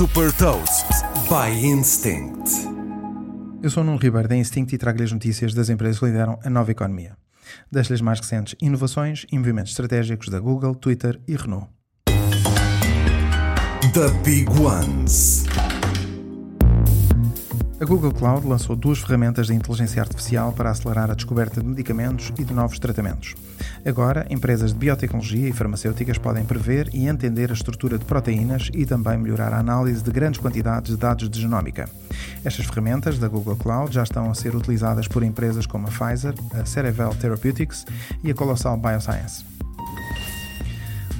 Super Toast by Instinct. Eu sou o Nuno Ribeiro da Instinct e trago-lhe as notícias das empresas que lideram a nova economia. Das-lhe as mais recentes inovações e movimentos estratégicos da Google, Twitter e Renault. The Big Ones. A Google Cloud lançou duas ferramentas de inteligência artificial para acelerar a descoberta de medicamentos e de novos tratamentos. Agora, empresas de biotecnologia e farmacêuticas podem prever e entender a estrutura de proteínas e também melhorar a análise de grandes quantidades de dados de genómica. Estas ferramentas da Google Cloud já estão a ser utilizadas por empresas como a Pfizer, a Cerevel Therapeutics e a Colossal Bioscience.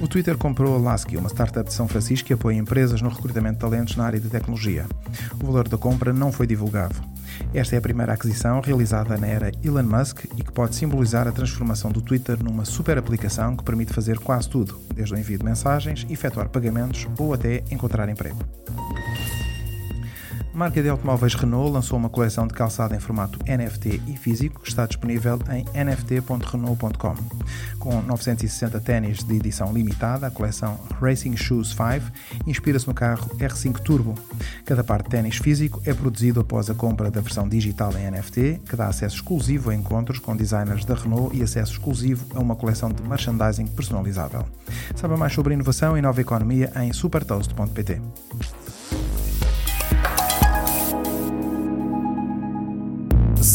O Twitter comprou a Lasky, uma startup de São Francisco que apoia empresas no recrutamento de talentos na área de tecnologia. O valor da compra não foi divulgado. Esta é a primeira aquisição realizada na era Elon Musk e que pode simbolizar a transformação do Twitter numa super aplicação que permite fazer quase tudo, desde o envio de mensagens, efetuar pagamentos ou até encontrar emprego. A marca de automóveis Renault lançou uma coleção de calçado em formato NFT e físico que está disponível em nft.renault.com. Com 960 ténis de edição limitada, a coleção Racing Shoes 5 inspira-se no carro R5 Turbo. Cada par de ténis físico é produzido após a compra da versão digital em NFT, que dá acesso exclusivo a encontros com designers da Renault e acesso exclusivo a uma coleção de merchandising personalizável. Saiba mais sobre inovação e nova economia em supertoast.pt.